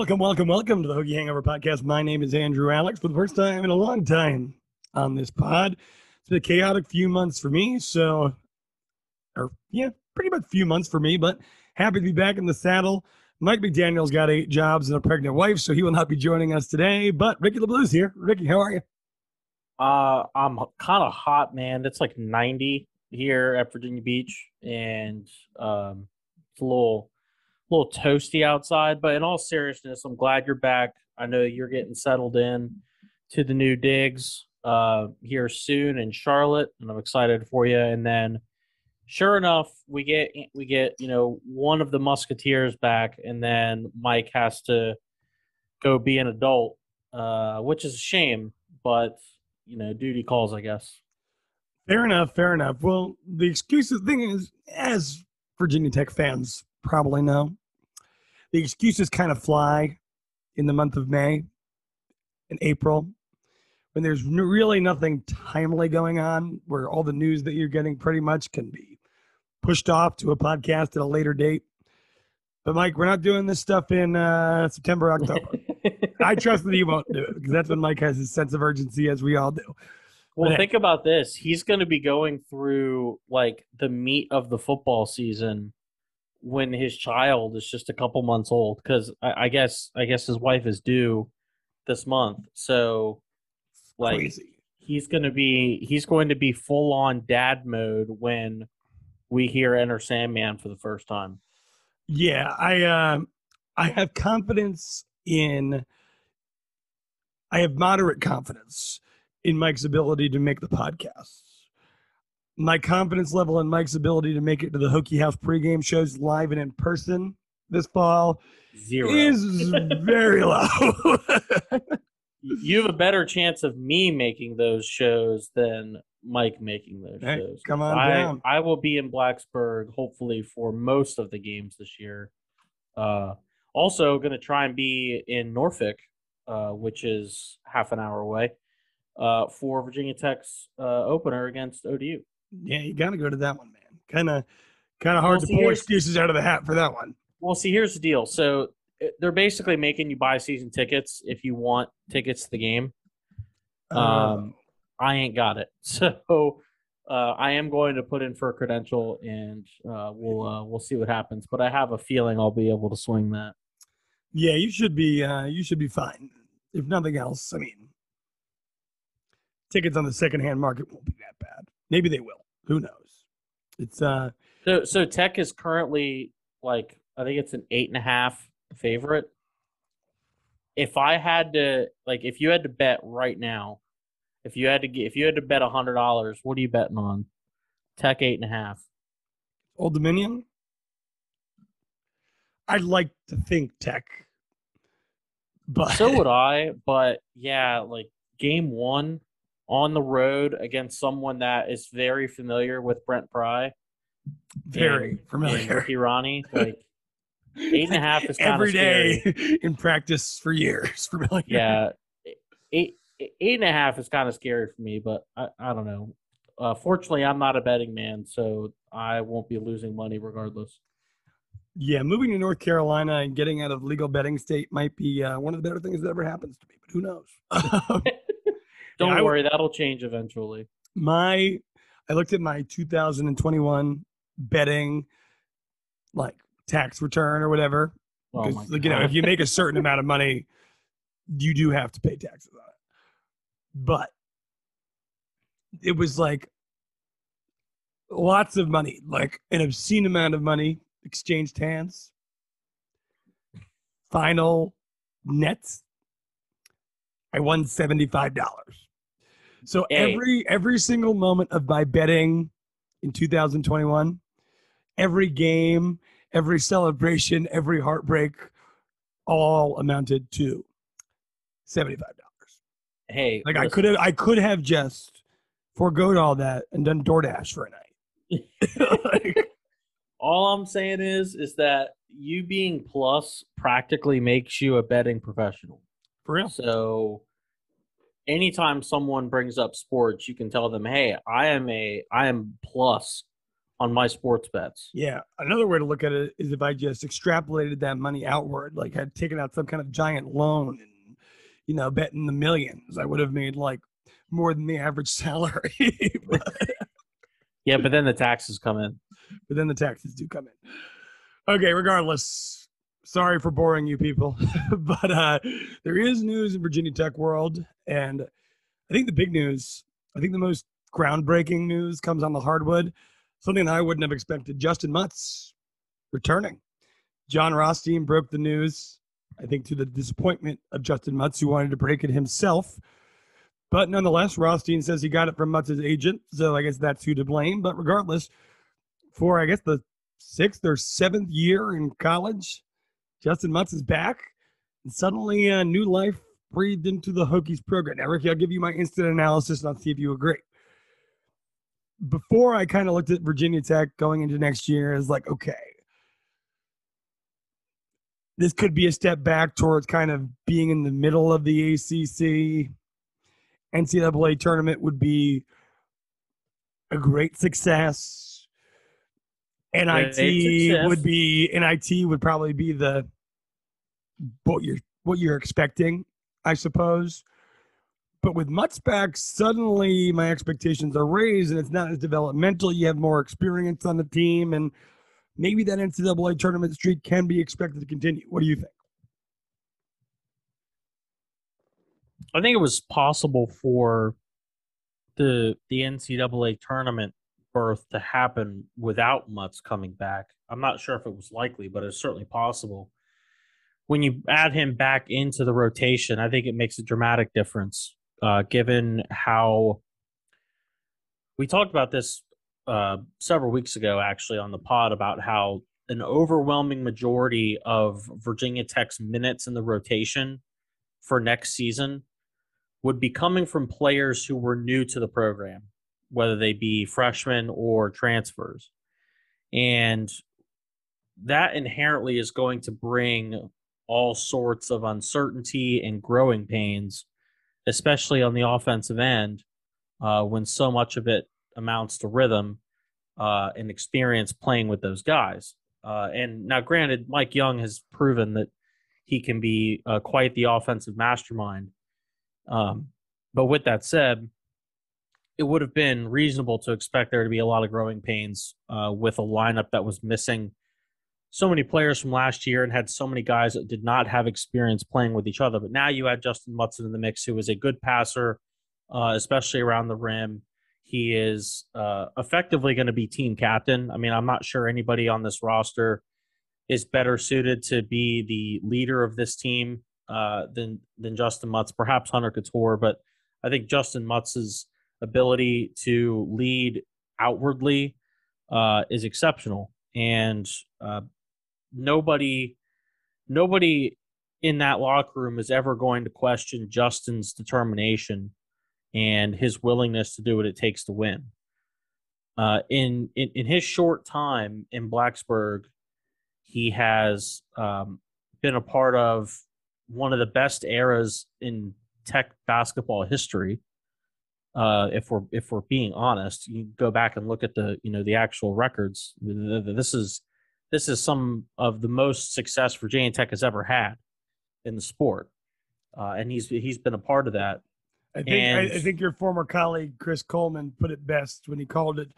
Welcome, welcome, welcome to the Hokie Hangover Podcast. My name is Andrew Alex for the first time in a long time on this pod. It's been a chaotic few months for me, so, or yeah, pretty much few months for me, but happy to be back in the saddle. Mike McDaniel's got eight jobs and a pregnant wife, so he will not be joining us today. But Ricky LaBlue's here. Ricky, how are you? Uh, I'm kind of hot, man. It's like 90 here at Virginia Beach, and um, it's a little little toasty outside, but in all seriousness, I'm glad you're back. I know you're getting settled in to the new digs uh, here soon in Charlotte, and I'm excited for you. And then, sure enough, we get we get you know one of the Musketeers back, and then Mike has to go be an adult, uh, which is a shame, but you know, duty calls, I guess. Fair enough. Fair enough. Well, the excuses thing is, as Virginia Tech fans probably know, the excuses kind of fly in the month of May and April when there's really nothing timely going on, where all the news that you're getting pretty much can be pushed off to a podcast at a later date. But Mike, we're not doing this stuff in uh, September, October. I trust that he won't do it because that's when Mike has his sense of urgency, as we all do. Well, but think about this. He's going to be going through like the meat of the football season when his child is just a couple months old because I, I, guess I guess his wife is due this month. So like Crazy. he's gonna be he's going to be full on dad mode when we hear Enter Sandman for the first time. Yeah, I uh, I have confidence in I have moderate confidence in Mike's ability to make the podcast my confidence level in Mike's ability to make it to the Hokie House pregame shows live and in person this fall Zero. is very low. you have a better chance of me making those shows than Mike making those hey, shows. Come on I, down. I will be in Blacksburg hopefully for most of the games this year. Uh, also, going to try and be in Norfolk, uh, which is half an hour away, uh, for Virginia Tech's uh, opener against ODU. Yeah, you got to go to that one, man. Kind of, kind of hard well, to pull excuses out of the hat for that one. Well, see, here's the deal. So eh, they're basically making you buy season tickets if you want tickets to the game. Um, um I ain't got it, so uh, I am going to put in for a credential, and uh, we'll uh, we'll see what happens. But I have a feeling I'll be able to swing that. Yeah, you should be. Uh, you should be fine. If nothing else, I mean, tickets on the secondhand market won't be that bad. Maybe they will. Who knows? It's uh. So so Tech is currently like I think it's an eight and a half favorite. If I had to like, if you had to bet right now, if you had to get, if you had to bet a hundred dollars, what are you betting on? Tech eight and a half. Old Dominion. I'd like to think Tech, but so would I. But yeah, like game one, on the road against someone that is very familiar with Brent Pry. Very and, familiar. And Pirani, like eight and a half is every day scary. in practice for years. Familiar. Yeah, eight eight and a half is kind of scary for me, but I, I don't know. Uh, fortunately, I'm not a betting man, so I won't be losing money regardless. Yeah, moving to North Carolina and getting out of legal betting state might be uh, one of the better things that ever happens to me, but who knows? Don't yeah, worry, that'll change eventually. My, I looked at my 2021 betting, like tax return or whatever. Oh because oh like, you know, if you make a certain amount of money, you do have to pay taxes on it. But it was like lots of money, like an obscene amount of money exchanged hands. Final nets, I won seventy five dollars. So hey. every every single moment of my betting in 2021, every game, every celebration, every heartbreak, all amounted to seventy five dollars. Hey, like listen. I could have I could have just foregoed all that and done DoorDash for a night. like, all I'm saying is is that you being plus practically makes you a betting professional. For real. So anytime someone brings up sports, you can tell them, "Hey, I am a I am plus on my sports bets. Yeah. Another way to look at it is if I just extrapolated that money outward, like had taken out some kind of giant loan and, you know, betting the millions, I would have made like more than the average salary. but, Yeah, but then the taxes come in. but then the taxes do come in. Okay, regardless, sorry for boring you people, but uh, there is news in Virginia Tech world, and I think the big news, I think the most groundbreaking news comes on the hardwood. Something I wouldn't have expected. Justyn Mutts returning. Jon Rothstein broke the news, I think, to the disappointment of Justyn Mutts, who wanted to break it himself. But nonetheless, Rothstein says he got it from Mutts's agent, so I guess that's who to blame. But regardless, for I guess the sixth or seventh year in college, Justyn Mutts is back, and suddenly a new life breathed into the Hokies program. Now, Ricky, I'll give you my instant analysis and I'll see if you agree. Before I kind of looked at Virginia Tech going into next year, is like, okay, this could be a step back towards kind of being in the middle of the ACC. NCAA tournament would be a great success. NIT would be NIT would probably be the what you're what you're expecting, I suppose. But with Mutts back, suddenly my expectations are raised, and it's not as developmental. You have more experience on the team, and maybe that NCAA tournament streak can be expected to continue. What do you think? I think it was possible for the the NCAA tournament berth to happen without Mutts coming back. I'm not sure if it was likely, but it's certainly possible. When you add him back into the rotation, I think it makes a dramatic difference. Uh, given how we talked about this uh, several weeks ago, actually, on the pod about how an overwhelming majority of Virginia Tech's minutes in the rotation for next season would be coming from players who were new to the program, whether they be freshmen or transfers. And that inherently is going to bring all sorts of uncertainty and growing pains, especially on the offensive end, uh, when so much of it amounts to rhythm uh, and experience playing with those guys. Uh, and now, granted, Mike Young has proven that he can be uh, quite the offensive mastermind. Um, but with that said, it would have been reasonable to expect there to be a lot of growing pains uh, with a lineup that was missing so many players from last year and had so many guys that did not have experience playing with each other. But now you add Justin Mutson in the mix, who is a good passer, uh, especially around the rim. He is uh, effectively going to be team captain. I mean, I'm not sure anybody on this roster is better suited to be the leader of this team uh, than than Justyn Mutts. Perhaps Hunter Cattoor, but I think Justyn Mutts's ability to lead outwardly uh, is exceptional, and uh, nobody nobody in that locker room is ever going to question Justyn's determination and his willingness to do what it takes to win. Uh, in, in in his short time in Blacksburg, he has um, been a part of one of the best eras in Tech basketball history. Uh, if we're if we're being honest, you go back and look at the you know the actual records. This is this is some of the most success Virginia Tech has ever had in the sport, uh, and he's he's been a part of that. I think I, I think your former colleague Chris Coleman put it best when he called it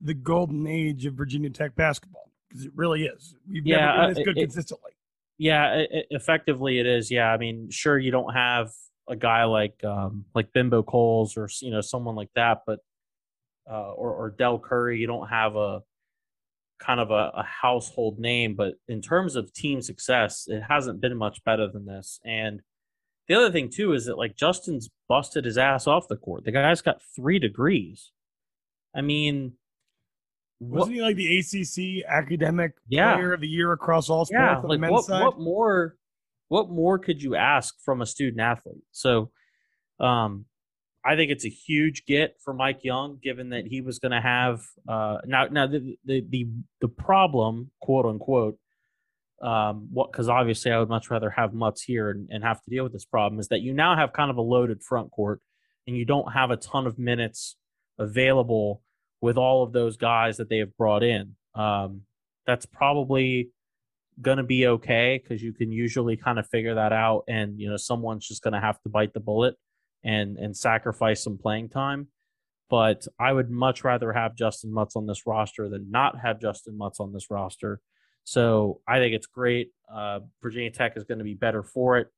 the golden age of Virginia Tech basketball because it really is. We've Yeah, never uh, been this good it- consistently. Yeah, e- effectively it is. Yeah, I mean, sure you don't have a guy like um, like Bimbo Coles or you know someone like that, but uh, or or Del Curry, you don't have a kind of a, a household name. But in terms of team success, it hasn't been much better than this. And the other thing too is that like Justyn's busted his ass off the court. The guy's got three degrees. I mean, Wasn't he like the ACC academic Yeah. player of the year across all sports yeah like men's what, side? what more what more could you ask from a student athlete so um i think it's a huge get for mike young given that he was going to have uh now now the, the the the problem quote unquote um what because obviously i would much rather have mutts here and, and have to deal with this problem is that you now have kind of a loaded front court and you don't have a ton of minutes available with all of those guys that they have brought in. Um, that's probably going to be okay because you can usually kind of figure that out, and you know someone's just going to have to bite the bullet and and sacrifice some playing time. But I would much rather have justyn mutts on this roster than not have justyn mutts on this roster. So I think it's great. Uh, Virginia Tech is going to be better for it,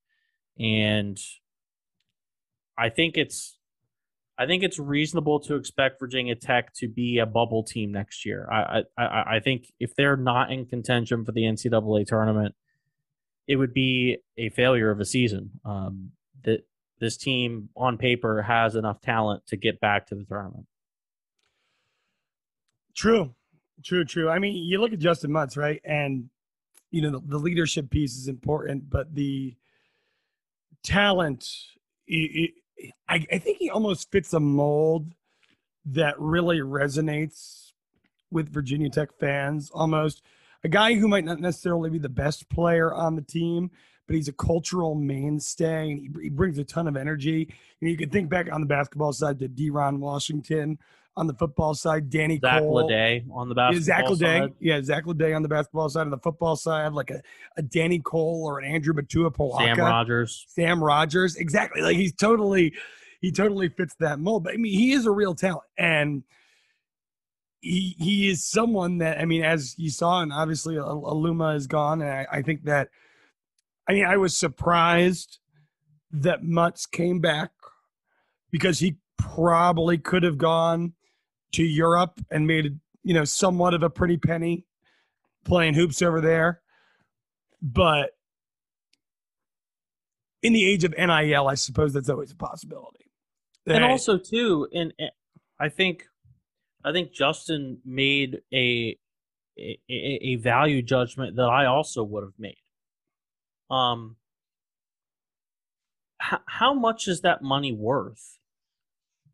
and I think it's I think it's reasonable to expect Virginia Tech to be a bubble team next year. I I, I think if they're not in contention for the NCAA tournament, it would be a failure of a season. Um, that this team on paper has enough talent to get back to the tournament. True, true, true. I mean, you look at Justyn Mutts, right? And you know the, the leadership piece is important, but the talent I, I think he almost fits a mold that really resonates with Virginia Tech fans. Almost a guy who might not necessarily be the best player on the team, but he's a cultural mainstay and he, he brings a ton of energy. Know, you can think back on the basketball side to Deron Washington, on the football side, Danny Coale. Zach Cole. Leday on the basketball Zach Leday. side. Yeah, Zach Leday on the basketball side. On the football side, like a, a Danny Coale or an Andrew Batua Sam Rogers. Sam Rogers. Exactly. Like he's totally he totally fits that mold. But I mean, he is a real talent. And he he is someone that I mean, as you saw, and obviously uh, Aluma is gone. And I, I think that I mean, I was surprised that Mutts came back because he probably could have gone to Europe and made you know somewhat of a pretty penny playing hoops over there. But in the age of NIL, I suppose that's always a possibility. And also too, and I think I think Justyn made a a, a value judgment that I also would have made. Um, how, how much is that money worth,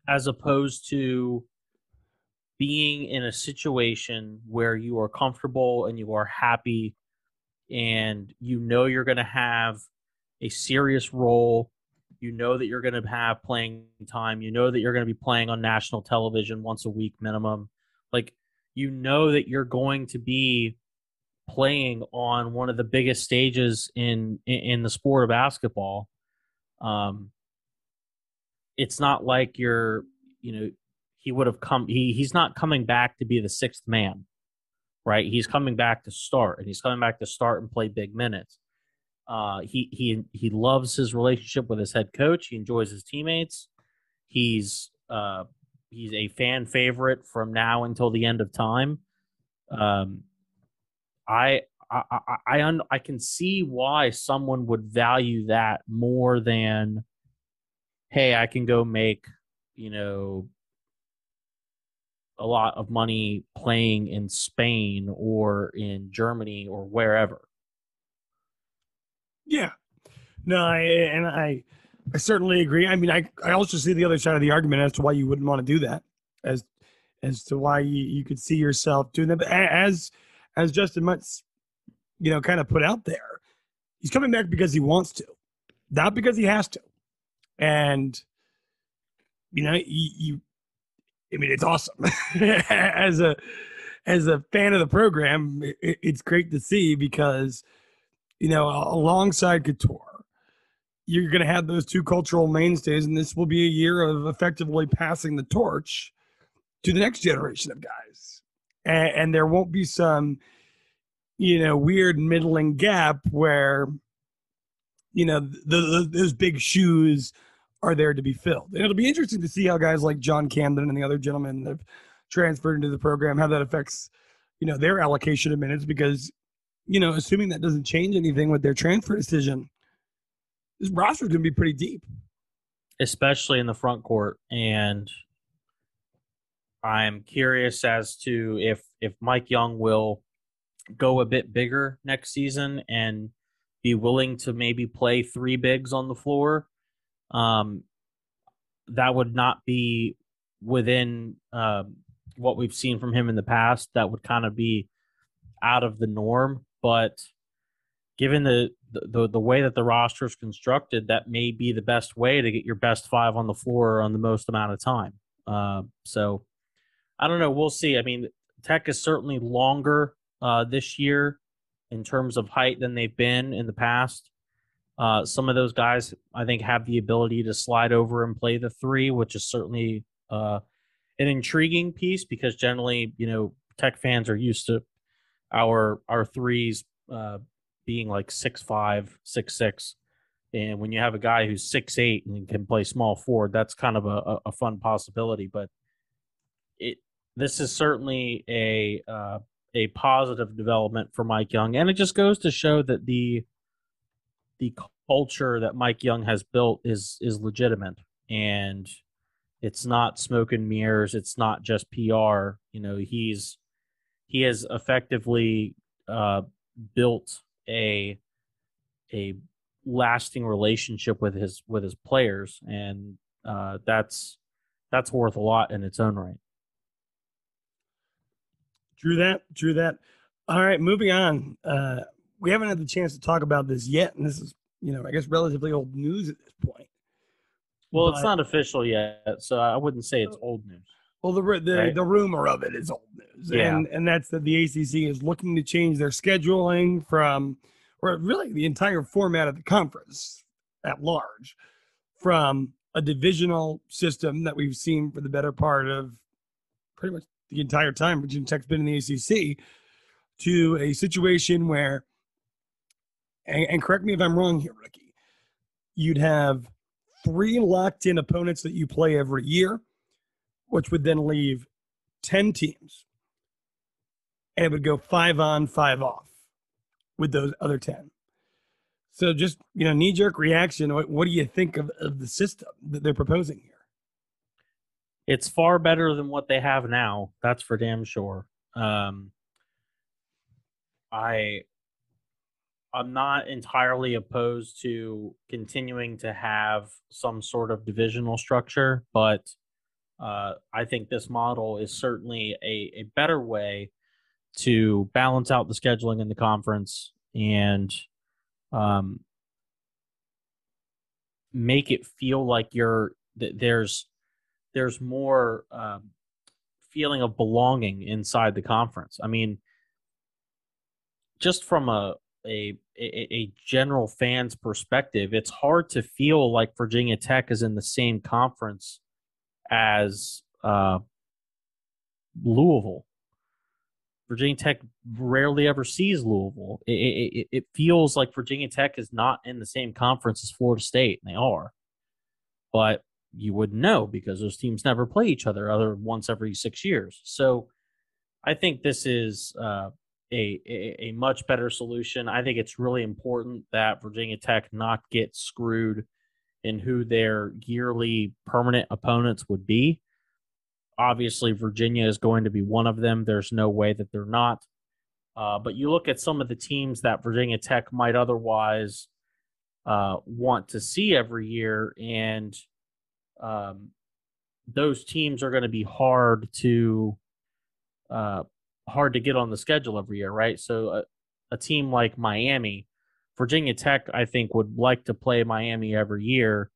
as opposed to being in a situation where you are comfortable and you are happy and you know you're going to have a serious role you know that you're going to have playing time you know that you're going to be playing on national television once a week minimum like you know that you're going to be playing on one of the biggest stages in in, the sport of basketball. Um it's not like you're you know he would have come he he's not coming back to be the sixth man right? He's coming back to start and he's coming back to start and play big minutes. Uh he he he loves his relationship with his head coach. He enjoys his teammates. He's uh he's a fan favorite from now until the end of time. Um i I, I I, I can see why someone would value that more than, hey, I can go make, you know, a lot of money playing in Spain or in Germany or wherever. Yeah. No, I, and I I certainly agree. I mean, I, I also see the other side of the argument as to why you wouldn't want to do that, as as to why you, you could see yourself doing that. But as as Justyn Mutts, you know, kind of put out there, he's coming back because he wants to, not because he has to. And you know, you, you I mean, it's awesome. as a as a fan of the program, it, it's great to see because you know, alongside Cattoor, you're going to have those two cultural mainstays, and this will be a year of effectively passing the torch to the next generation of guys. And, and there won't be some, you know, weird middling gap where, you know, the, the, those big shoes are there to be filled. And it'll be interesting to see how guys like John Camden and the other gentlemen that have transferred into the program, how that affects, you know, their allocation of minutes because, you know, assuming that doesn't change anything with their transfer decision, this roster is going to be pretty deep. Especially in the front court. And I'm curious as to if if Mike Young will go a bit bigger next season and be willing to maybe play three bigs on the floor um, that would not be within uh, what we've seen from him in the past. That would kind of be out of the norm. But given the, the the way that the roster is constructed, that may be the best way to get your best five on the floor on the most amount of time. Uh, so I don't know. We'll see. I mean, Tech is certainly longer uh, this year in terms of height than they've been in the past. Uh, some of those guys, I think, have the ability to slide over and play the three, which is certainly uh, an intriguing piece because generally, you know, Tech fans are used to our our threes uh, being like six five, six six, and when you have a guy who's six eight and can play small forward, that's kind of a, a fun possibility. But it this is certainly a uh, a positive development for Mike Young, and it just goes to show that the the culture that Mike Young has built is is legitimate and it's not smoke and mirrors. It's not just PR. You know, he's he has effectively uh, built a a lasting relationship with his with his players, and uh, that's that's worth a lot in its own right. drew that. drew that. All right, moving on. Uh, we haven't had the chance to talk about this yet, and this is, you know, I guess relatively old news at this point. Well, but, it's not official yet, so I wouldn't say it's old news. Well, the the, right? the rumor of it is old news, yeah. and and that's that the ACC is looking to change their scheduling from, or really the entire format of the conference at large, from a divisional system that we've seen for the better part of pretty much the entire time Virginia Tech's been in the ACC to a situation where, and, and correct me if I'm wrong here, Ricky, you'd have three locked in opponents that you play every year, which would then leave 10 teams. And it would go five on, five off with those other 10. So just, you know, knee jerk reaction. What, what do you think of, of the system that they're proposing here? It's far better than what they have now. That's for damn sure. Um, I I'm not entirely opposed to continuing to have some sort of divisional structure, but uh, I think this model is certainly a, a better way to balance out the scheduling in the conference and um, make it feel like you're there's there's more um, feeling of belonging inside the conference. I mean, just from a a, a, a general fan's perspective, it's hard to feel like Virginia Tech is in the same conference as uh, Louisville. Virginia Tech rarely ever sees Louisville. It, it, it, feels like Virginia Tech is not in the same conference as Florida State, and they are. But you wouldn't know because those teams never play each other other once every six years. So I think this is uh, a, a, much better solution. I think it's really important that Virginia Tech not get screwed in who their yearly permanent opponents would be. Obviously, Virginia is going to be one of them. There's no way that they're not. Uh, but you look at some of the teams that Virginia Tech might otherwise uh, want to see every year, and um, those teams are going to be hard to uh, hard to get on the schedule every year, right? So a, a team like Miami, Virginia Tech, I think would like to play Miami every year,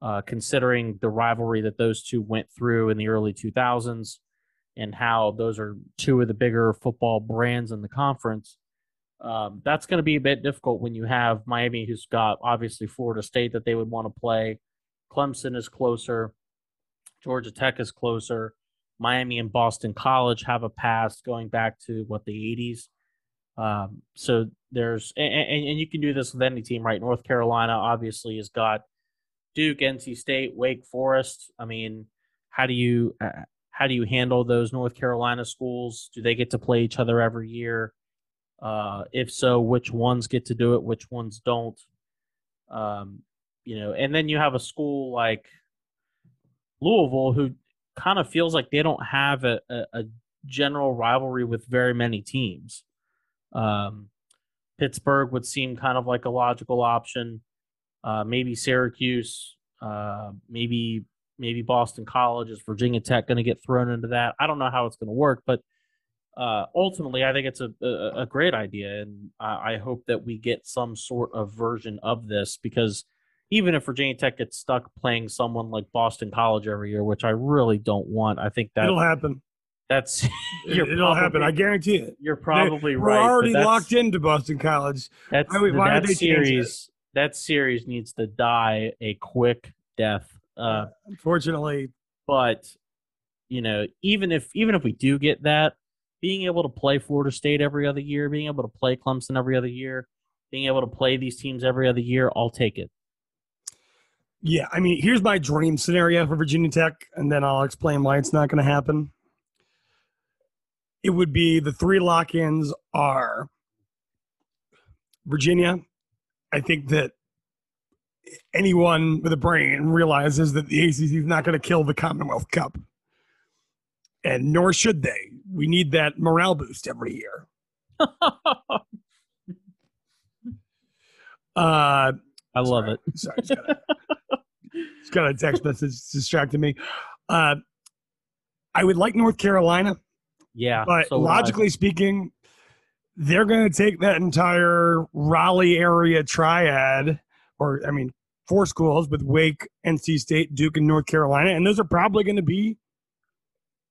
uh, considering the rivalry that those two went through in the early 2000s and how those are two of the bigger football brands in the conference. Um, that's going to be a bit difficult when you have Miami, who's got obviously Florida State that they would want to play. Clemson is closer. Georgia Tech is closer. Miami and Boston College have a past going back to what the 80s. Um, so there's and, and, you can do this with any team, right? North Carolina obviously has got Duke, NC State, Wake Forest. I mean, how do you uh, how do you handle those North Carolina schools? Do they get to play each other every year? Uh, if so, which ones get to do it? Which ones don't? Um, you know, and then you have a school like Louisville who kind of feels like they don't have a, a, a general rivalry with very many teams. Um, Pittsburgh would seem kind of like a logical option. Uh, maybe Syracuse, uh, maybe maybe Boston College. Is Virginia Tech going to get thrown into that? I don't know how it's going to work, but uh, ultimately, I think it's a, a, a great idea, and I, I, hope that we get some sort of version of this because even if Virginia Tech gets stuck playing someone like Boston College every year, which I really don't want, I think that it'll happen. That's it'll happen. I guarantee it. you're probably right. We're right. but already locked into Boston College. That's would- why that they series. That series needs to die a quick death. Uh, Unfortunately, but you know, even if even if we do get that, being able to play Florida State every other year, being able to play Clemson every other year, being able to play these teams every other year, I'll take it. Yeah. I mean, here's my dream scenario for Virginia Tech, and then I'll explain why it's not going to happen. It would be the three lock-ins are Virginia. I think that anyone with a brain realizes that the ACC is not going to kill the Commonwealth Cup, and nor should they. We need that morale boost every year. Uh, I love it. Sorry, just got, a, just got a text message distracting me. Uh, I would like North Carolina, Yeah, but so logically speaking, they're going to take that entire Raleigh area triad, or I mean, four schools with Wake, NC State, Duke, and North Carolina, and those are probably going to be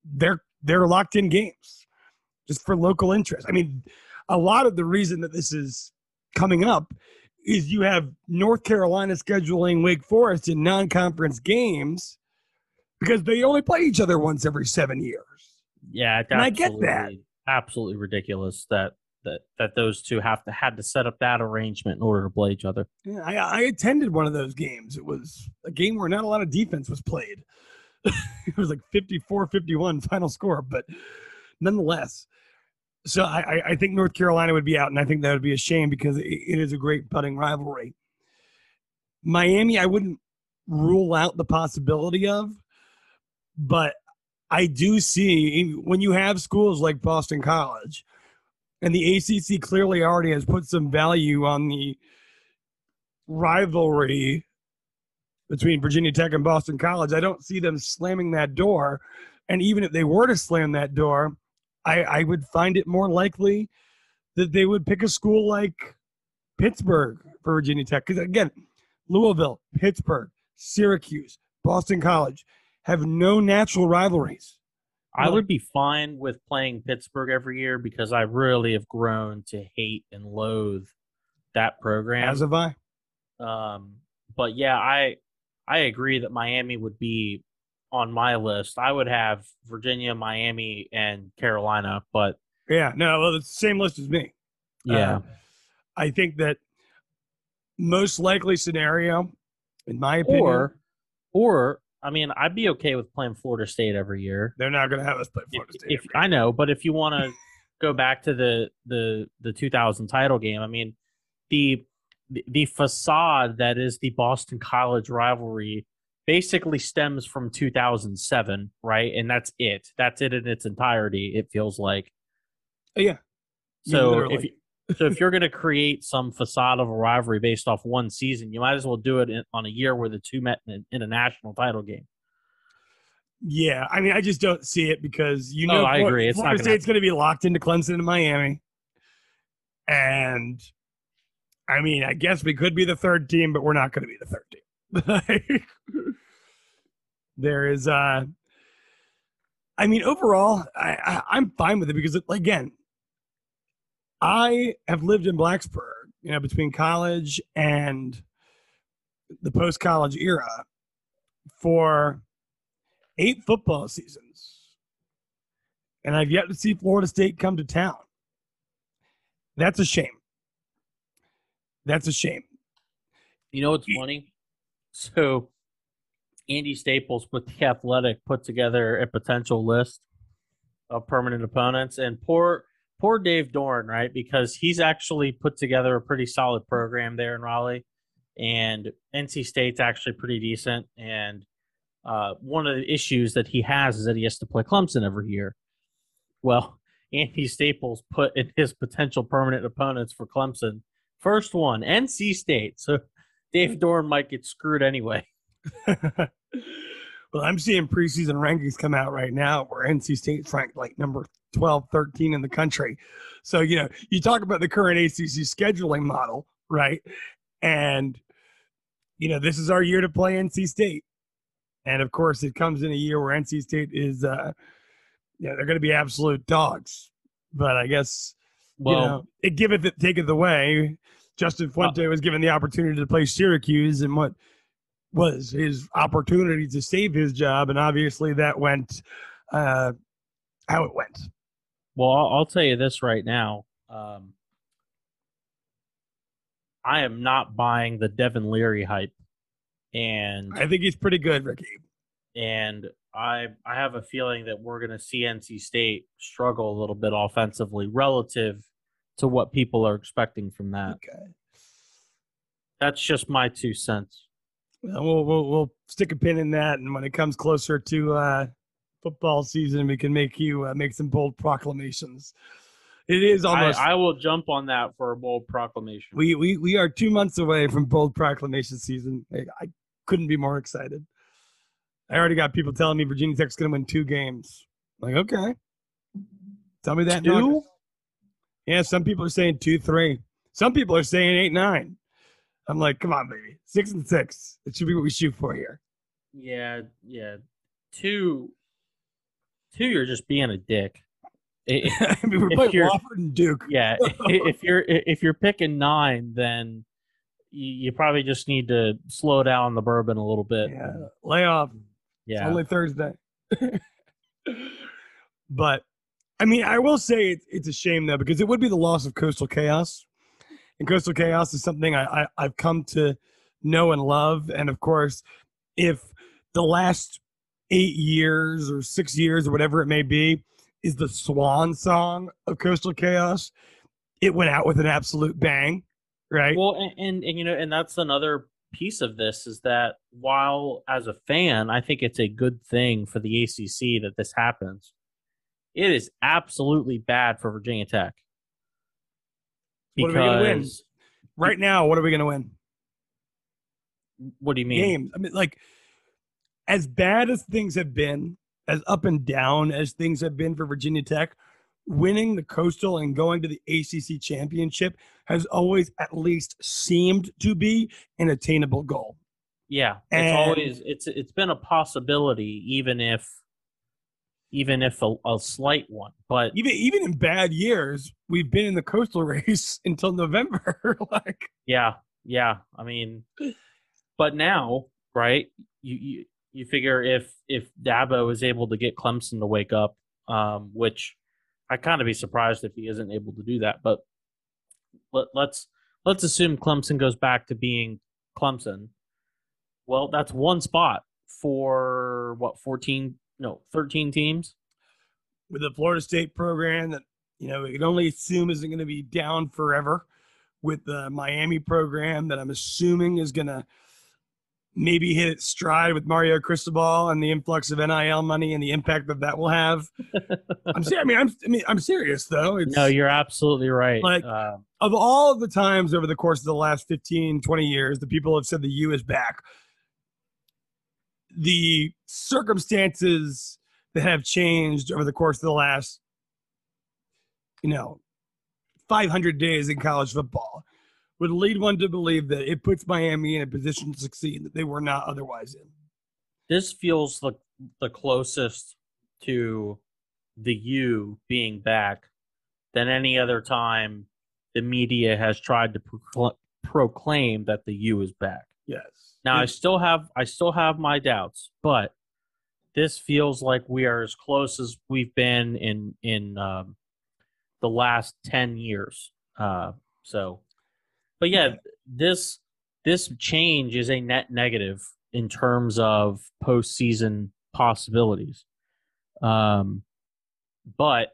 their their locked in games, just for local interest. I mean, a lot of the reason that this is coming up is you have North Carolina scheduling Wake Forest in non-conference games because they only play each other once every seven years. yeah, and I get that. absolutely- ridiculous that that that those two have to had to set up that arrangement in order to play each other. Yeah, I, I attended one of those games. It was a game where not a lot of defense was played. it was like 54 51 final score, but nonetheless. So I, I- think North Carolina would be out, and I think that would be a shame because it, is a great budding rivalry. Miami, I wouldn't rule out the possibility of, but I do see when you have schools like Boston College, and the ACC clearly already has put some value on the rivalry between Virginia Tech and Boston College. I don't see them slamming that door. And even if they were to slam that door, I, I would find it more likely that they would pick a school like Pittsburgh for Virginia Tech. Because again, Louisville, Pittsburgh, Syracuse, Boston College have no natural rivalries. I would be fine with playing Pittsburgh every year because I really have grown to hate and loathe that program. As have I. Um, but yeah, I I agree that Miami would be on my list. I would have Virginia, Miami, and Carolina, but Yeah, no, well, it's the same list as me. yeah, Uh, I think that most likely scenario, in my opinion, or or I mean, I'd be okay with playing Florida State every year. they're not going to have us play If, Florida State. if I know, but if you want to go back to the the the 2000 title game, I mean, the- the facade that is the Boston College rivalry basically stems from 2007, right? And that's it. That's it in its entirety. It feels like. Oh, yeah. Yeah, So literally. if you, so if you're going to create some facade of a rivalry based off one season, you might as well do it in, on a year where the two met in, in a national title game. Yeah, I mean, I just don't see it because you Oh, know, I Flor- agree. It's Florida State's going to be locked into Clemson and Miami, and I mean, I guess we could be the third team, but we're not going to be the third team. there is, uh I mean, overall, I, I I'm fine with it because, again, I have lived in Blacksburg, you know, between college and the post college era for eight football seasons. And I've yet to see Florida State come to town. That's a shame. That's a shame. You know what's funny? So Andy Staples with the Athletic put together a potential list of permanent opponents, and poor poor Dave Doeren, right? Because he's actually put together a pretty solid program there in Raleigh, and NC State's actually pretty decent. And uh, one of the issues that he has is that he has to play Clemson every year. Well, Andy Staples put in his potential permanent opponents for Clemson. First one, NC State. So Dave Doeren might get screwed anyway. well, I'm seeing preseason rankings come out right now where NC State's ranked like number 12, 13 in the country. So, you know, you talk about the current ACC scheduling model, right? And, you know, this is our year to play NC State. And of course, it comes in a year where NC State is uh, yeah, they're going to be absolute dogs. But I guess Well, you know, it giveth it taketh away. Justin Fuente was given the opportunity to play Syracuse, and what was his opportunity to save his job, and obviously that went uh, how it went. well, I'll, I'll tell you this right now. Um, I am not buying the Devin Leary hype, and I think he's pretty good, Ricky. and I I have a feeling that we're going to see NC State struggle a little bit offensively relative to what people are expecting from that. Okay, That's just my two cents. well, we'll we'll, stick a pin in that, and when it comes closer to uh, football season, we can make you uh, make some bold proclamations. It is almost I will jump on that for a bold proclamation. We we we are two months away from bold proclamation season. I, I couldn't be more excited. I already got people telling me Virginia Tech's going to win two games. Like, okay, tell me that. Two? Yeah, some people are saying two, three. Some people are saying eight, nine. I'm like, come on, baby, six and six. It should be what we shoot for here. Yeah, yeah. Two, two. You're just being a dick. I- mean, we're If playing Wofford and Duke. yeah, if you're if you're picking nine, then you, you probably just need to slow down the bourbon a little bit. Yeah, lay off. Yeah. It's only Thursday. but I mean, I will say it's it's a shame though because it would be the loss of Coastal Chaos, and Coastal Chaos is something I, I I've come to know and love. And of course, if the last eight years or six years or whatever it may be is the swan song of Coastal Chaos, it went out with an absolute bang, right? Well, and, and and you know, and that's another piece of this is that while as a fan, I think it's a good thing for the ACC that this happens. It is absolutely bad for Virginia Tech. What are we gonna win? Right now, what are we going to win? What do you mean? games. I mean, like, as bad as things have been, as up and down as things have been for Virginia Tech, winning the Coastal and going to the ACC championship has always at least seemed to be an attainable goal. Yeah, it's And- always it's it's been a possibility, even if even if a, a slight one. But Even even in bad years, we've been in the Coastal race until November. like, Yeah, yeah. I mean, but now, right? You you you figure if if Dabo is able to get Clemson to wake up, um, which I kind of be surprised if he isn't able to do that. But let, let's let's assume Clemson goes back to being Clemson. Well, that's one spot for what fourteen? No, thirteen teams. with the Florida State program that you know we can only assume isn't going to be down forever, with the Miami program that I'm assuming is going to maybe hit its stride with Mario Cristobal and the influx of NIL money and the impact that that will have. I'm ser- I mean I'm I mean I'm serious though. It's, No, you're absolutely right. Like- uh, of all of the times over the course of the last 15, 20 years, the people have said the U is back. The circumstances that have changed over the course of the last, you know, 500 days in college football would lead one to believe that it puts Miami in a position to succeed that they were not otherwise in. this feels the the closest to the U being back than any other time the media has tried to procl- proclaim that the U is back. Yes. Now I still have I still have my doubts, but this feels like we are as close as we've been in in um, the last ten years. Uh, so, but yeah, this this change is a net negative in terms of postseason possibilities. Um, but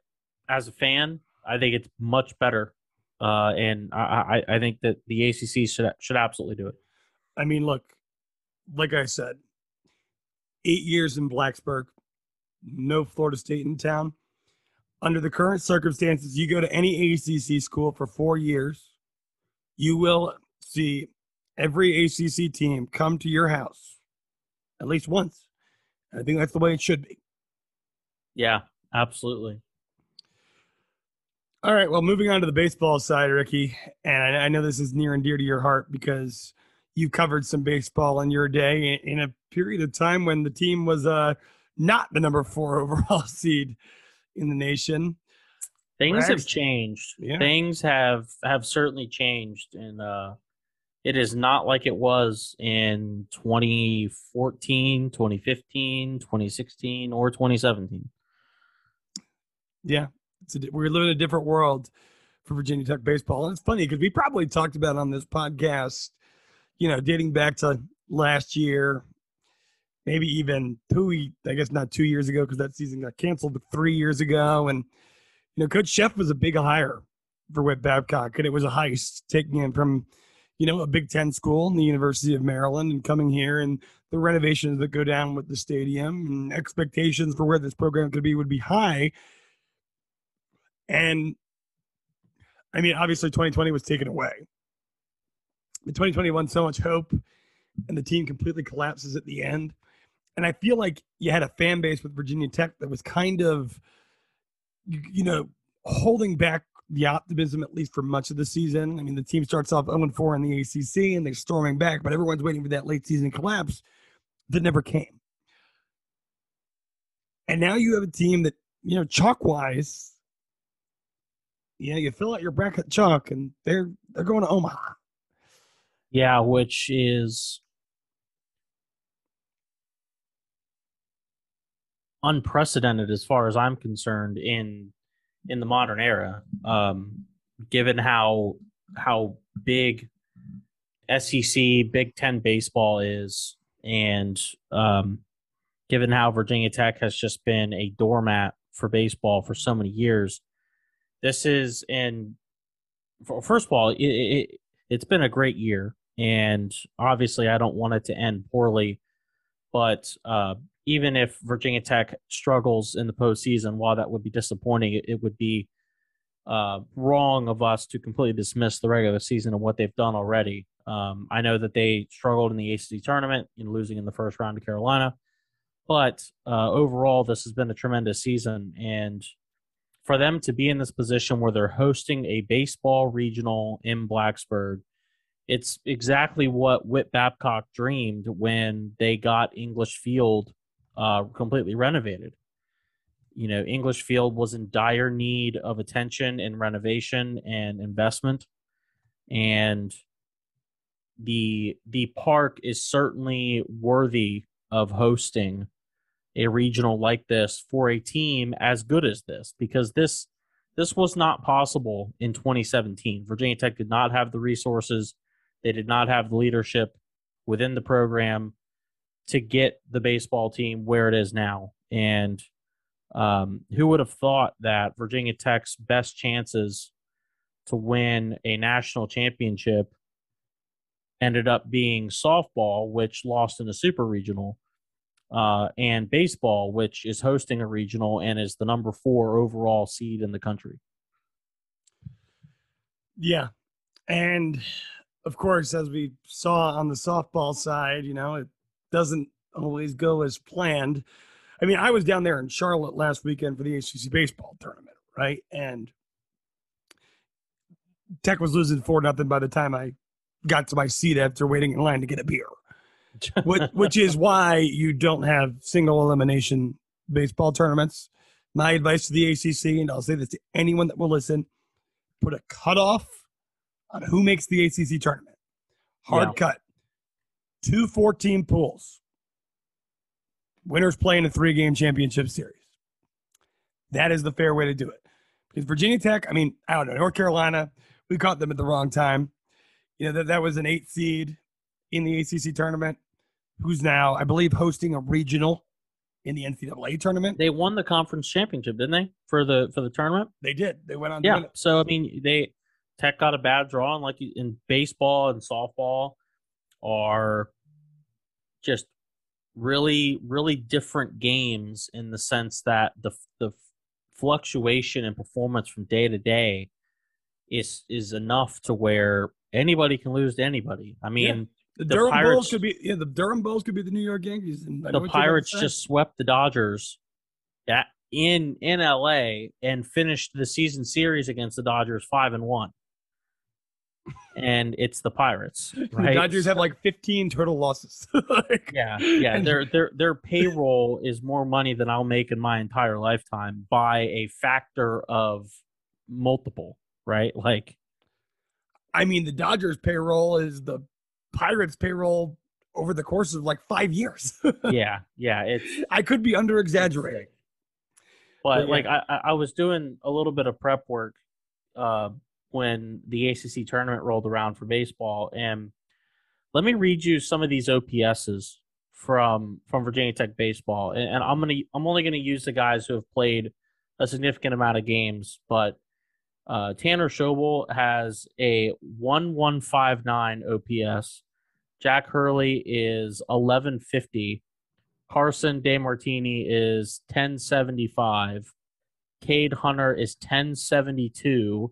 as a fan, I think it's much better, uh, and I, I I think that the ACC should should absolutely do it. I mean, look, like I said, eight years in Blacksburg, no Florida State in town. Under the current circumstances, you go to any ACC school for four years, you will see every ACC team come to your house at least once. I think that's the way it should be. Yeah, absolutely. All right. Well, moving on to the baseball side, Ricky, and I, I know this is near and dear to your heart because you covered some baseball in your day in, a period of time when the team was uh, not the number four overall seed. in the nation. Things have changed. Yeah. Things have have certainly changed, and uh, it is not like it was in 2014, 2015, 2016, or 2017. Yeah, it's a, we're living a different world for Virginia Tech baseball, and it's funny because we probably talked about it on this podcast, you know, dating back to last year, maybe even two, I guess not two years ago because that season got canceled, but three years ago, and you know, Coach Szefc was a big hire for Whit Babcock, and it was a heist taking him from, you know, a Big Ten school in the University of Maryland and coming here and the renovations that go down with the stadium and expectations for where this program could be would be high. And I mean, obviously 2020 was taken away. But 2021, so much hope, and the team completely collapses at the end. And I feel like you had a fan base with Virginia Tech that was kind of, you, you know, holding back the optimism at least for much of the season. I mean, the team starts off 0 4 in the ACC and they're storming back, but everyone's waiting for that late season collapse that never came. And now you have a team that, you know, chalk wise, you know, you fill out your bracket chalk and they're they're going to Omaha. Yeah, which is unprecedented as far as I'm concerned in in the modern era. Um, given how how big SEC Big Ten baseball is, and um, given how Virginia Tech has just been a doormat for baseball for so many years, this is in first of all, it, it, it's been a great year, and obviously, I don't want it to end poorly. But uh, even if Virginia Tech struggles in the postseason, while that would be disappointing, it, it would be uh, wrong of us to completely dismiss the regular season and what they've done already. Um, I know that they struggled in the ACC tournament, in losing in the first round to Carolina, but uh, overall, this has been a tremendous season, and for them to be in this position where they're hosting a baseball regional in Blacksburg, it's exactly what Whit Babcock dreamed when they got English Field uh, completely renovated. You know, English Field was in dire need of attention and renovation and investment, and the the park is certainly worthy of hosting a regional like this for a team as good as this because this this was not possible in 2017. Virginia Tech did not have the resources, they did not have the leadership within the program to get the baseball team where it is now. And um, who would have thought that Virginia Tech's best chances to win a national championship ended up being softball, which lost in a super regional, uh, and baseball, which is hosting a regional and is the number four overall seed in the country. Yeah. And of course, as we saw on the softball side, you know, it doesn't always go as planned. I mean, I was down there in Charlotte last weekend for the ACC baseball tournament, right? And Tech was losing four nothing by the time I got to my seat after waiting in line to get a beer. which, which is why you don't have single elimination baseball tournaments. My advice to the ACC, and I'll say this to anyone that will listen: put a cutoff on who makes the ACC tournament. Hard Yeah. cut. Two 14 pools. Winners play in a three game championship series. That is the fair way to do it. Because Virginia Tech, I mean, I don't know, North Carolina, we caught them at the wrong time. You know, that, that was an eight seed in the ACC tournament, who's now, I believe, hosting a regional in the NCAA tournament. they won the conference championship, didn't they, for the for the tournament? They did. They went on to Yeah. So I mean, they Tech got a bad draw, and like in baseball and softball are just really, really different games in the sense that the the fluctuation in performance from day to day is is enough to where anybody can lose to anybody. I mean, The, The Durham Bulls could be yeah, the Durham Bulls could be the New York Yankees. The what you're about to Pirates just swept the Dodgers at, in in LA and finished the season series against the Dodgers five and one. And it's the Pirates. Right? The Dodgers have like 15 total losses. like, yeah, yeah. and- Their their their payroll is more money than I'll make in my entire lifetime by a factor of multiple. Right? Like, I mean, the Dodgers payroll is the Pirates payroll over the course of like five years. yeah, yeah. It's I could be under exaggerating. But But, yeah. like I, I I was doing a little bit of prep work uh, when the ACC tournament rolled around for baseball, and let me read you some of these OPSs from from Virginia Tech baseball, and, and I'm gonna I'm only gonna use the guys who have played a significant amount of games, but uh, Tanner Schobel has a one one five nine OPS. Jack Hurley is eleven fifty. Carson DeMartini is 1075. Cade Hunter is 1072.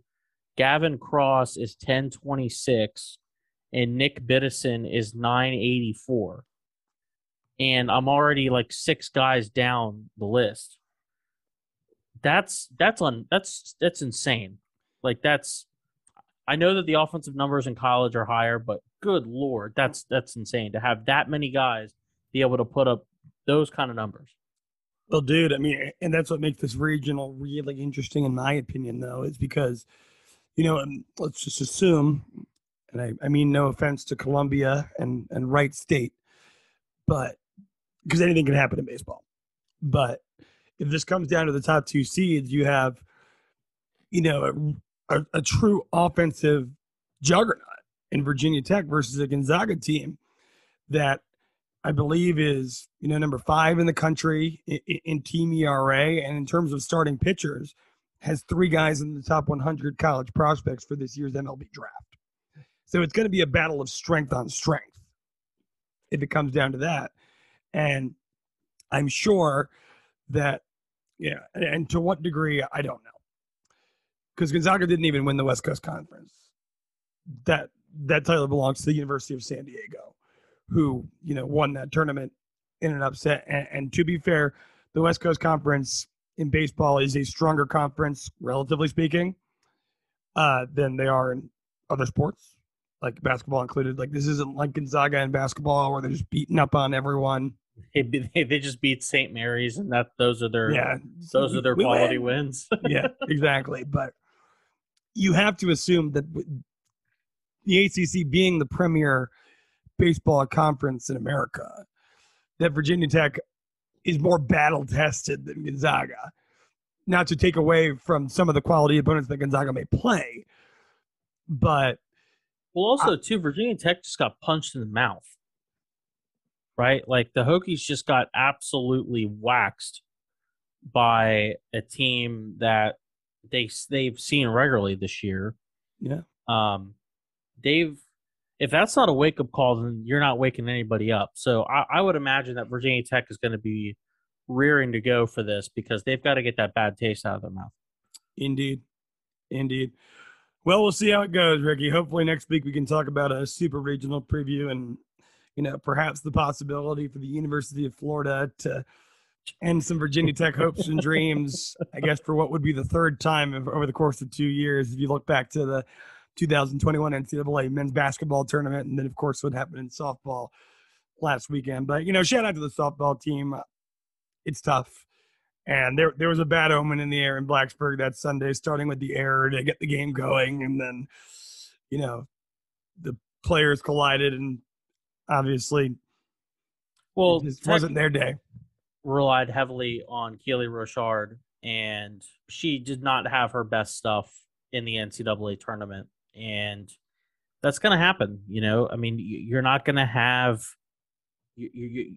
Gavin Cross is 1026. And Nick Biddison is 984. And I'm already like six guys down the list. That's that's on that's that's insane. Like that's I know that the offensive numbers in college are higher, but good lord, that's that's insane to have that many guys be able to put up those kind of numbers. Well, dude, I mean, and that's what makes this regional really interesting, in my opinion, though, is because, you know, let's just assume, and I, I mean, no offense to Columbia and, and Wright State, but because anything can happen in baseball. But if this comes down to the top two seeds, you have, you know, a, a, a true offensive juggernaut in Virginia Tech versus a Gonzaga team that I believe is you know number five in the country in, in team ERA, and in terms of starting pitchers, has three guys in the top 100 college prospects for this year's MLB draft. So it's going to be a battle of strength on strength if it comes down to that, and I'm sure that yeah, and, to what degree I don't know, because Gonzaga didn't even win the West Coast Conference. That that title belongs to the University of San Diego who you know won that tournament in an upset. And, and, to be fair, the West Coast Conference in baseball is a stronger conference, relatively speaking, uh, than they are in other sports, like basketball included. Like this isn't like Gonzaga in basketball where they're just beating up on everyone. They, they, they just beat St. Mary's, and that those are their Yeah, those are their we quality win. wins. yeah, exactly. But you have to assume that the ACC being the premier baseball conference in America, that Virginia Tech is more battle tested than Gonzaga. Not to take away from some of the quality opponents that Gonzaga may play, but Well, also too, Virginia Tech just got punched in the mouth, right? Like the Hokies just got absolutely waxed by a team that they they've seen regularly this year. yeah, Um, they've if that's not a wake up call, then you're not waking anybody up. So I, I would imagine that Virginia Tech is going to be rearing to go for this because they've got to get that bad taste out of their mouth. indeed, indeed. Well, we'll see how it goes, Ricky. Hopefully next week we can talk about a super regional preview and you know perhaps the possibility for the University of Florida to end some Virginia Tech hopes and dreams. I guess for what would be the third time over the course of two years, if you look back to the 2021 NCAA men's basketball tournament, and then of course what happened in softball last weekend. But you know, shout out to the softball team. It's tough. And there, there was a bad omen in the air in Blacksburg that Sunday, starting with the air to get the game going, and then, you know, the players collided, and obviously, Well, it wasn't their day. relied heavily on Keely Rochard, and she did not have her best stuff in the NCAA tournament, and that's going to happen. You know, I mean, you're not going to have you, you,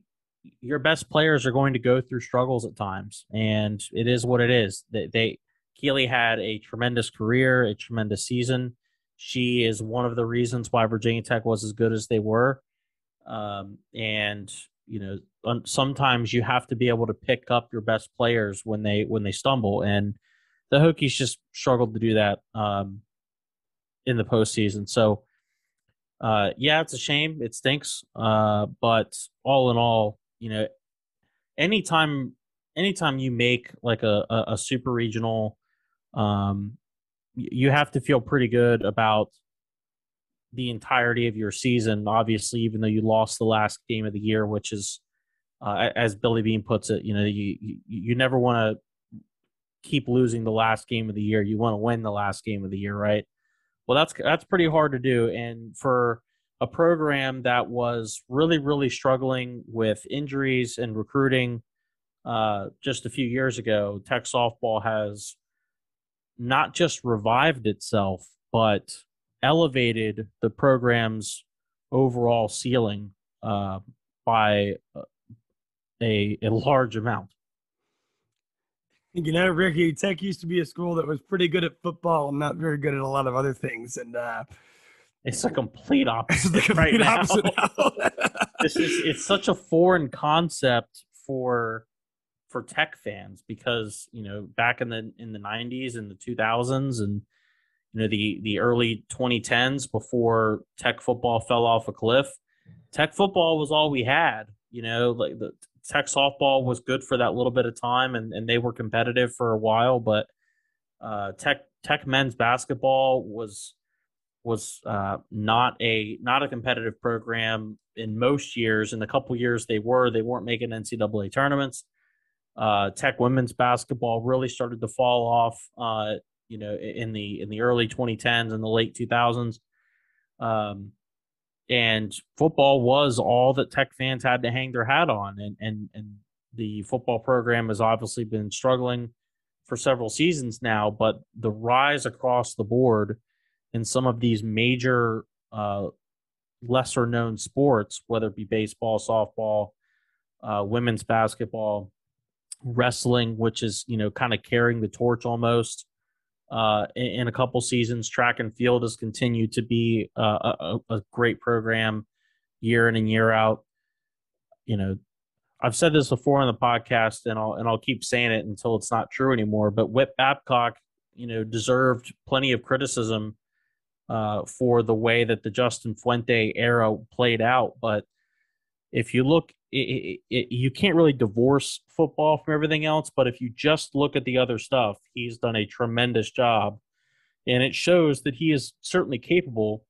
your best players are going to go through struggles at times, and it is what it is. They, they Keely had a tremendous career, a tremendous season. She is one of the reasons why Virginia Tech was as good as they were. Um, and you know, sometimes you have to be able to pick up your best players when they when they stumble, and the Hokies just struggled to do that um, in the postseason. So, uh, yeah, it's a shame. It stinks. Uh, but all in all, you know, anytime anytime you make like a, a, a super regional, um, you have to feel pretty good about the entirety of your season. Obviously, even though you lost the last game of the year, which is, uh, as Billy Beane puts it, you know, you you, you never want to keep losing the last game of the year. You want to win the last game of the year, right? Well, that's that's pretty hard to do, and for a program that was really really struggling with injuries and recruiting uh, just a few years ago, Tech softball has not just revived itself, but elevated the program's overall ceiling uh, by a, a large amount. You know, Ricky, Tech used to be a school that was pretty good at football and not very good at a lot of other things. And uh, it's a complete opposite, the complete right now. now. this is it's such a foreign concept for for tech fans because you know back in the in the 90s and the 2000s and you know the the early 2010s before tech football fell off a cliff tech football was all we had you know like the tech softball was good for that little bit of time and, and they were competitive for a while but uh, tech tech men's basketball was was uh, not a not a competitive program in most years. In the couple years they were, they weren't making NCAA tournaments. Uh, Tech women's basketball really started to fall off. Uh, you know, in the in the early 2010s and the late 2000s. Um, and football was all that Tech fans had to hang their hat on, and and and the football program has obviously been struggling for several seasons now. But the rise across the board in some of these major uh, lesser known sports, whether it be baseball, softball, uh, women's basketball, wrestling, which is you know kind of carrying the torch almost. Uh, in, a couple seasons, track and field has continued to be uh, a, a, great program year in and year out. You know, I've said this before on the podcast, and I'll and I'll keep saying it until it's not true anymore. But Whit Babcock, you know, deserved plenty of criticism uh, for the way that the Justin Fuente era played out. But if you look, it, it, you can't really divorce football from everything else. But if you just look at the other stuff, he's done a tremendous job. And it shows that he is certainly capable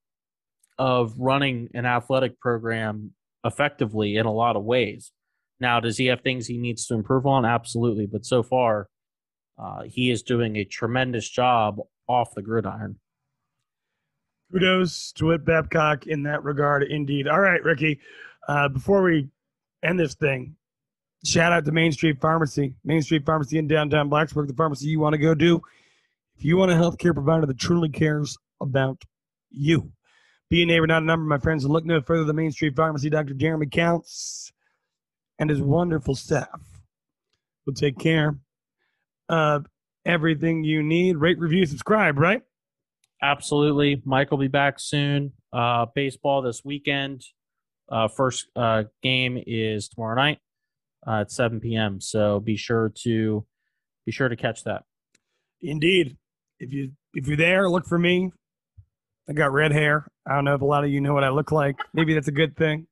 of running an athletic program effectively in a lot of ways. Now, does he have things he needs to improve on? Absolutely. But so far, uh, he is doing a tremendous job off the gridiron. Kudos to Whit Babcock in that regard, indeed. All right, Ricky. Uh, before we end this thing, shout out to Main Street Pharmacy. Main Street Pharmacy in downtown Blacksburg, the pharmacy you want to go to. If you want a healthcare provider that truly cares about you, be a neighbor, not a number, my friends, and look no further than Main Street Pharmacy. Dr. Jeremy Counts and his wonderful staff will take care of everything you need. Rate, review, subscribe, right? Absolutely. Mike will be back soon. Uh, baseball this weekend. Uh, first uh, game is tomorrow night uh, at 7 p.m. So be sure to be sure to catch that. Indeed. If you if you're there, look for me. I got red hair. I don't know if a lot of you know what I look like. Maybe that's a good thing,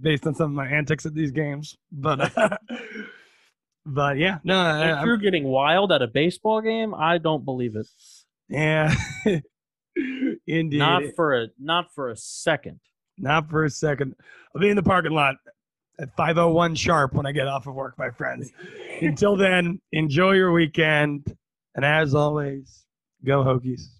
based on some of my antics at these games. But but yeah, no. If you're getting wild at a baseball game, I don't believe it. Yeah. Indeed. Not for a not for a second. Not for a second. I'll be in the parking lot at 501 sharp when I get off of work, my friends. Until then, enjoy your weekend. And as always, go Hokies.